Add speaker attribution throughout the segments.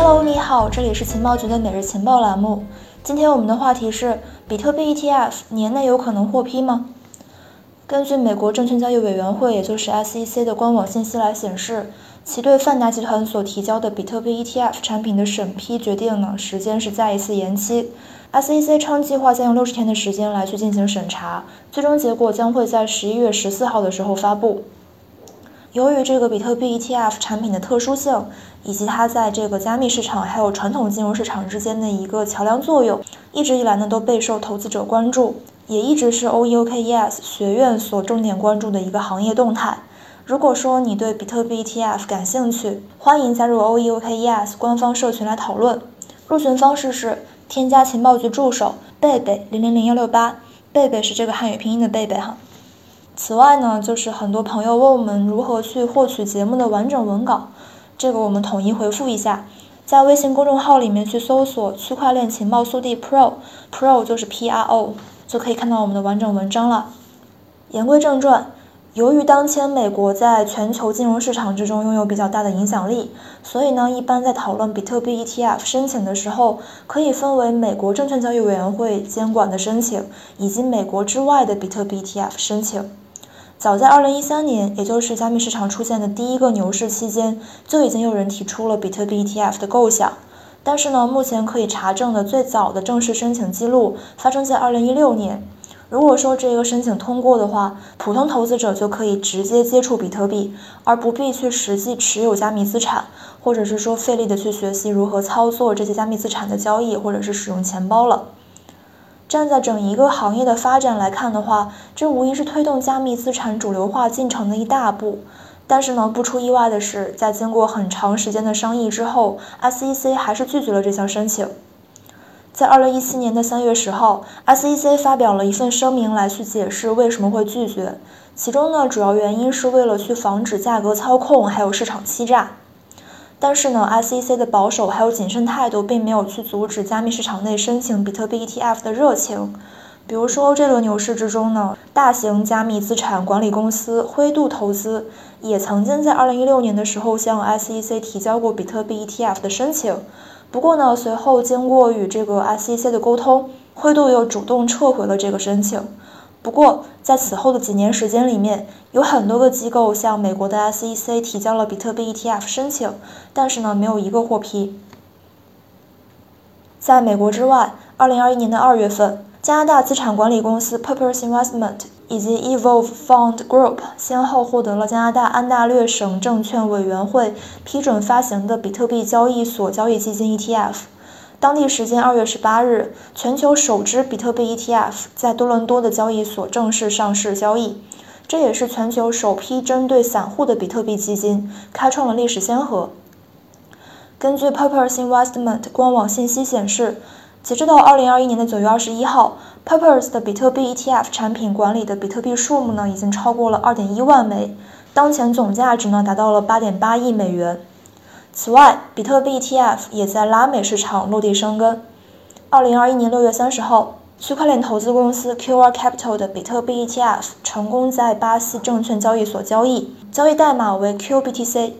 Speaker 1: Hello，你好，这里是情报局的每日情报栏目。今天我们的话题是：比特币 ETF 年内有可能获批吗？根据美国证券交易委员会，也就是 SEC 的官网信息来显示，其对泛达集团所提交的比特币 ETF 产品的审批决定呢，时间是再一次延期。SEC 称计划将用六十天的时间来去进行审查，最终结果将会在十一月十四号的时候发布。由于这个比特币 ETF 产品的特殊性，以及它在这个加密市场还有传统金融市场之间的一个桥梁作用，一直以来呢都备受投资者关注，也一直是 OEOKES 学院所重点关注的一个行业动态。如果说你对比特币 ETF 感兴趣，欢迎加入 OEOKES 官方社群来讨论。入群方式是。添加情报局助手贝贝零零零幺六八，贝贝是这个汉语拼音的贝贝哈。此外呢，就是很多朋友问我们如何去获取节目的完整文稿，这个我们统一回复一下，在微信公众号里面去搜索“区块链情报速递 Pro”，Pro 就是 P R O，就可以看到我们的完整文章了。言归正传。由于当前美国在全球金融市场之中拥有比较大的影响力，所以呢，一般在讨论比特币 ETF 申请的时候，可以分为美国证券交易委员会监管的申请，以及美国之外的比特币 ETF 申请。早在2013年，也就是加密市场出现的第一个牛市期间，就已经有人提出了比特币 ETF 的构想。但是呢，目前可以查证的最早的正式申请记录发生在2016年。如果说这个申请通过的话，普通投资者就可以直接接触比特币，而不必去实际持有加密资产，或者是说费力的去学习如何操作这些加密资产的交易，或者是使用钱包了。站在整一个行业的发展来看的话，这无疑是推动加密资产主流化进程的一大步。但是呢，不出意外的是，在经过很长时间的商议之后，SEC 还是拒绝了这项申请。在二零一七年的三月十号，SEC 发表了一份声明来去解释为什么会拒绝。其中呢，主要原因是为了去防止价格操控，还有市场欺诈。但是呢，SEC 的保守还有谨慎态度，并没有去阻止加密市场内申请比特币 ETF 的热情。比如说，这轮牛市之中呢，大型加密资产管理公司灰度投资也曾经在二零一六年的时候向 SEC 提交过比特币 ETF 的申请。不过呢，随后经过与这个 SEC 的沟通，灰度又主动撤回了这个申请。不过在此后的几年时间里面，有很多个机构向美国的 SEC 提交了比特币 ETF 申请，但是呢，没有一个获批。在美国之外，二零二一年的二月份，加拿大资产管理公司 Purpose Investment。以及 Evolve Fund Group 先后获得了加拿大安大略省证券委员会批准发行的比特币交易所交易基金 ETF。当地时间二月十八日，全球首支比特币 ETF 在多伦多的交易所正式上市交易，这也是全球首批针对散户的比特币基金，开创了历史先河。根据 Purpose Investment 官网信息显示，截止到二零二一年的九月二十一号。Purpose 的比特币 ETF 产品管理的比特币数目呢，已经超过了2.1万枚，当前总价值呢达到了8.8亿美元。此外，比特币 ETF 也在拉美市场落地生根。2021年6月30号，区块链投资公司 QR Capital 的比特币 ETF 成功在巴西证券交易所交易，交易代码为 QBTC。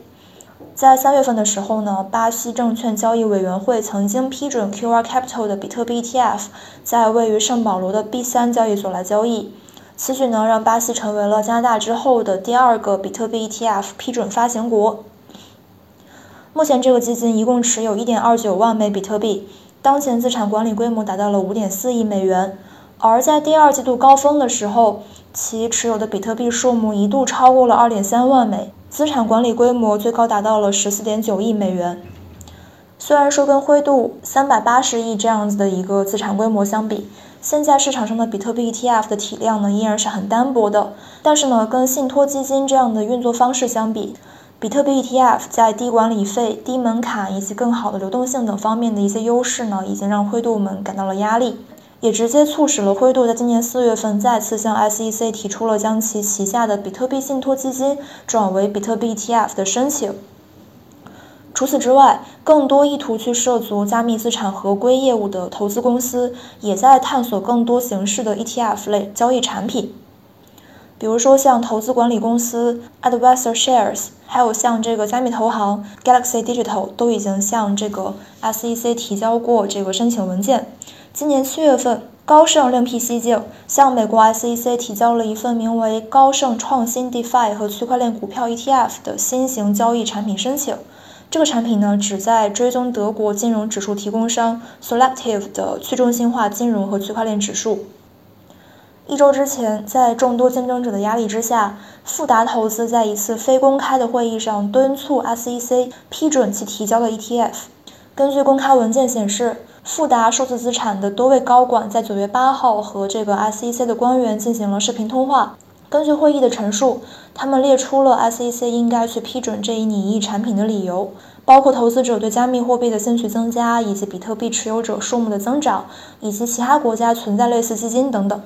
Speaker 1: 在三月份的时候呢，巴西证券交易委员会曾经批准 QR Capital 的比特币 ETF 在位于圣保罗的 B3 交易所来交易。此举呢，让巴西成为了加拿大之后的第二个比特币 ETF 批准发行国。目前，这个基金一共持有1.29万枚比特币，当前资产管理规模达到了5.4亿美元。而在第二季度高峰的时候，其持有的比特币数目一度超过了2.3万枚。资产管理规模最高达到了十四点九亿美元。虽然说跟灰度三百八十亿这样子的一个资产规模相比，现在市场上的比特币 ETF 的体量呢依然是很单薄的。但是呢，跟信托基金这样的运作方式相比，比特币 ETF 在低管理费、低门槛以及更好的流动性等方面的一些优势呢，已经让灰度们感到了压力。也直接促使了灰度在今年四月份再次向 SEC 提出了将其旗下的比特币信托基金转为比特币 ETF 的申请。除此之外，更多意图去涉足加密资产合规业务的投资公司也在探索更多形式的 ETF 类交易产品。比如说像投资管理公司 Advisor Shares，还有像这个加密投行 Galaxy Digital 都已经向这个 SEC 提交过这个申请文件。今年七月份，高盛另辟蹊径，向美国 SEC 提交了一份名为“高盛创新 DeFi 和区块链股票 ETF” 的新型交易产品申请。这个产品呢，旨在追踪德国金融指数提供商 Selective 的去中心化金融和区块链指数。一周之前，在众多竞争者的压力之下，富达投资在一次非公开的会议上敦促 SEC 批准其提交的 ETF。根据公开文件显示，富达数字资产的多位高管在九月八号和这个 SEC 的官员进行了视频通话。根据会议的陈述，他们列出了 SEC 应该去批准这一拟议产品的理由，包括投资者对加密货币的兴趣增加，以及比特币持有者数目的增长，以及其他国家存在类似基金等等。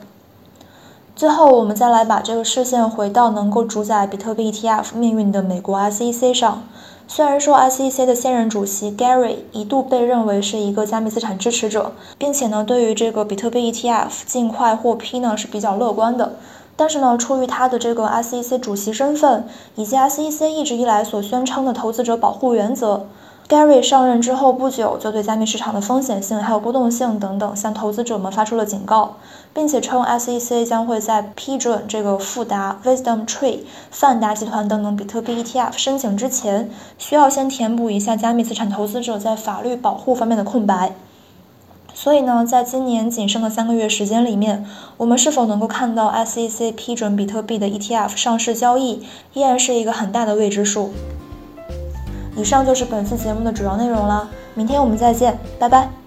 Speaker 1: 最后，我们再来把这个视线回到能够主宰比特币 ETF 命运的美国 SEC 上。虽然说 SEC 的现任主席 Gary 一度被认为是一个加密资产支持者，并且呢，对于这个比特币 ETF 尽快获批呢是比较乐观的。但是呢，出于他的这个 SEC 主席身份，以及 SEC 一直以来所宣称的投资者保护原则，Gary 上任之后不久就对加密市场的风险性还有波动性等等向投资者们发出了警告，并且称 SEC 将会在批准这个富达、Wisdom Tree、范达集团等等比特币 ETF 申请之前，需要先填补一下加密资产投资者在法律保护方面的空白。所以呢，在今年仅剩的三个月时间里面，我们是否能够看到 SEC 批准比特币的 ETF 上市交易，依然是一个很大的未知数。以上就是本次节目的主要内容了，明天我们再见，拜拜。